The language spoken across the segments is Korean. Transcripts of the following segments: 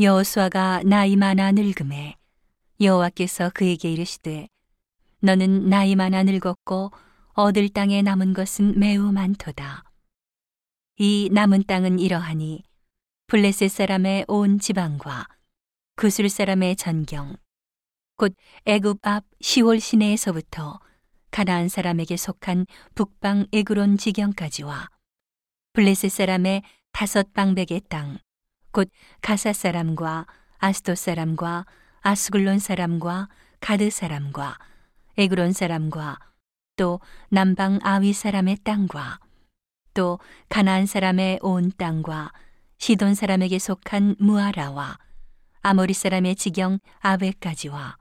여호수아가 나이 많아 늙음에 여호와께서 그에게 이르시되 너는 나이 많아 늙었고 얻을 땅에 남은 것은 매우 많도다. 이 남은 땅은 이러하니 블레셋 사람의 온 지방과 구술 사람의 전경 곧 애굽 앞 시월 시내에서부터 가나안 사람에게 속한 북방 에그론 지경까지와 블레셋 사람의 다섯 방백의 땅 곧 가사 사람과 아스도 사람과 아스글론 사람과 가드 사람과 에그론 사람과 또 남방 아위 사람의 땅과 또 가나안 사람의 온 땅과 시돈 사람에게 속한 무아라와 아모리 사람의 지경 아베까지와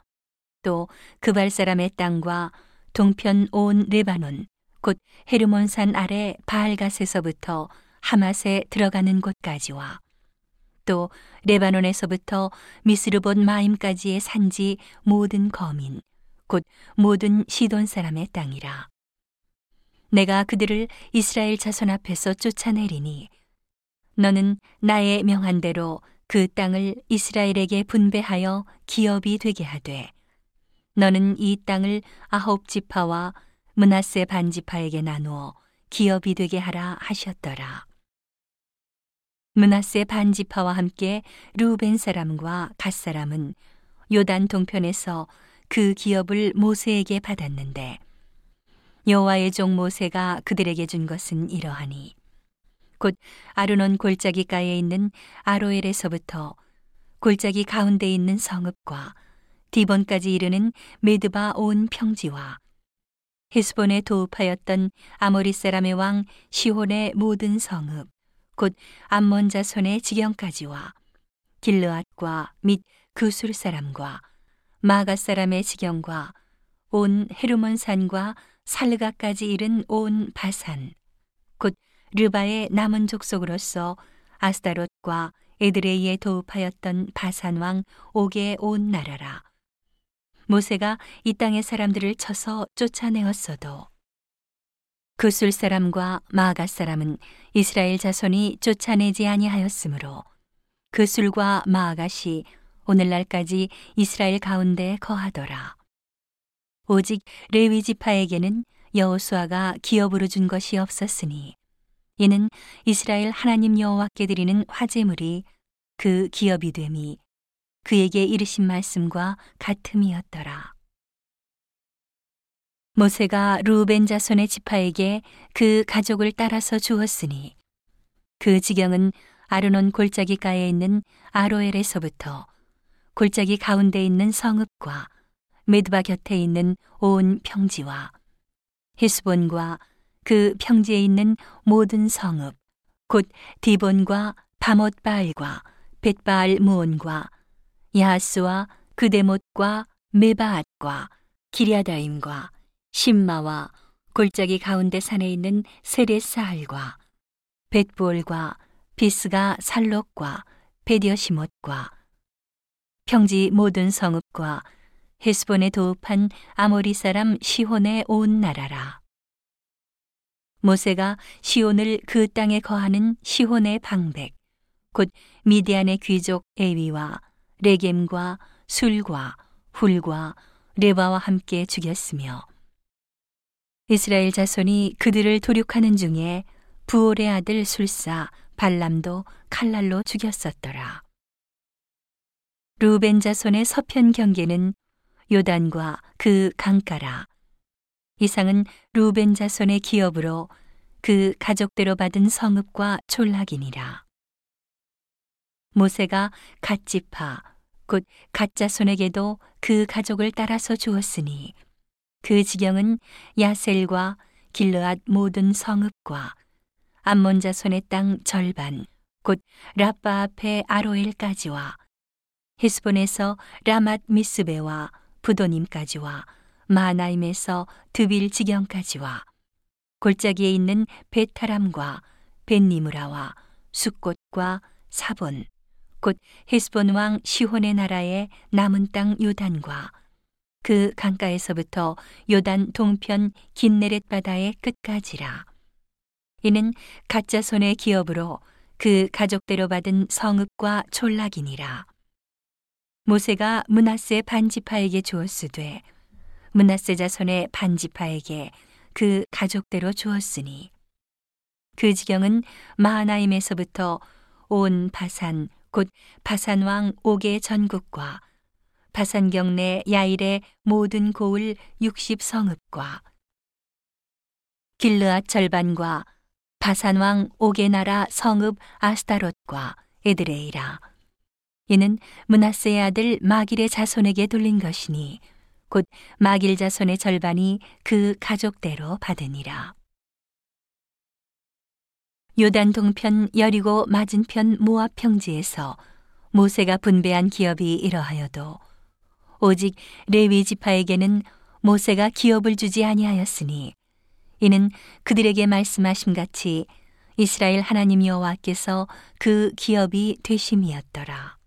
또 그발 사람의 땅과 동편 온 레바논 곧 헤르몬산 아래 바알갓에서부터 하맛에 들어가는 곳까지와 또 레바논에서부터 미스르본 마임까지의 산지 모든 거민 곧 모든 시돈 사람의 땅이라 내가 그들을 이스라엘 자손 앞에서 쫓아내리니 너는 나의 명한 대로 그 땅을 이스라엘에게 분배하여 기업이 되게 하되 너는 이 땅을 아홉 지파와 문하세 반지파에게 나누어 기업이 되게 하라 하셨더라. 문하세 반지파와 함께 루벤 사람과 갓 사람은 요단 동편에서 그 기업을 모세에게 받았는데 여호와의 종 모세가 그들에게 준 것은 이러하니 곧 아르논 골짜기가에 있는 아로엘에서부터 골짜기 가운데 있는 성읍과 디본까지 이르는 메드바 온 평지와 헤스본에 도읍하였던 아모리 사람의 왕 시혼의 모든 성읍 곧 암몬 자손의 지경까지와. 길르앗과 및 그술 사람과 마가 사람의 지경과 온 헤르몬 산과 살르가까지 이른 온 바산 곧 르바의 남은 족속으로서 아스다롯과 에드레이에 도읍하였던 바산 왕 옥의 온 나라라. 모세가 이 땅의 사람들을 쳐서 쫓아내었어도 그술 사람과 마가 사람은 이스라엘 자손이 쫓아내지 아니하였으므로 그술과 마아갓이 오늘날까지 이스라엘 가운데 거하더라. 오직 레위 지파에게는 여호수아가 기업으로 준 것이 없었으니 이는 이스라엘 하나님 여호와께 드리는 화제물이 그 기업이 됨이 그에게 이르신 말씀과 같음이었더라. 모세가 루벤 자손의 지파에게 그 가족을 따라서 주었으니 그 지경은 아르논 골짜기가에 있는 아로엘에서부터 골짜기 가운데 있는 성읍과 메드바 곁에 있는 온 평지와 히스본과 그 평지에 있는 모든 성읍 곧 디본과 바못바알과 벳바알 무온과 야하스와 그데못과 메바앗과 기리아다임과 신마와 골짜기 가운데 산에 있는 세레사알과 벳볼과 비스가 살록과 베디어시못과 평지 모든 성읍과 헤스본에 도읍한 아모리 사람 시혼의 온 나라라. 모세가 시온을 그 땅에 거하는 시혼의 방백, 곧 미디안의 귀족 에위와 레겜과 술과 훌과 레바와 함께 죽였으며 이스라엘 자손이 그들을 도륙하는 중에 부올의 아들 술사 발람도 칼날로 죽였었더라. 루벤 자손의 서편 경계는 요단과 그 강가라. 이상은 루벤 자손의 기업으로 그 가족대로 받은 성읍과 촌락이니라. 모세가 갓지파 곧 갓자손에게도 그 가족을 따라서 주었으니 그 지경은 야셀과 길르앗 모든 성읍과 암몬 자손의 땅 절반 곧 라빠 앞에 아로엘까지와 헤스본에서 라맛 미스베와 부도님까지와 마나임에서 드빌 지경까지와 골짜기에 있는 베타람과 벤니무라와 숫꽃과 사본 곧 헤스본 왕 시혼의 나라의 남은 땅 요단과 그 강가에서부터 요단 동편 긴네렛 바다의 끝까지라. 이는 가짜 손의 기업으로 그 가족대로 받은 성읍과 촌락이니라. 모세가 문하세 반지파에게 주었으되 문하세 자손의 반지파에게 그 가족대로 주었으니 그 지경은 마하나임에서부터 온 바산 곧 바산 왕 옥의 전국과 바산 경내 야일의 모든 고을 60성읍과 길르앗 절반과 바산 왕 옥의 나라 성읍 아스타롯과 에드레이라 이는 문하세의 아들 마길의 자손에게 돌린 것이니 곧 마길 자손의 절반이 그 가족대로 받으니라. 요단 동편 여리고 맞은편 모압 평지에서 모세가 분배한 기업이 이러하여도 오직 레위 지파에게는 모세가 기업을 주지 아니하였으니 이는 그들에게 말씀하심 같이 이스라엘 하나님 여호와께서 그 기업이 되심이었더라.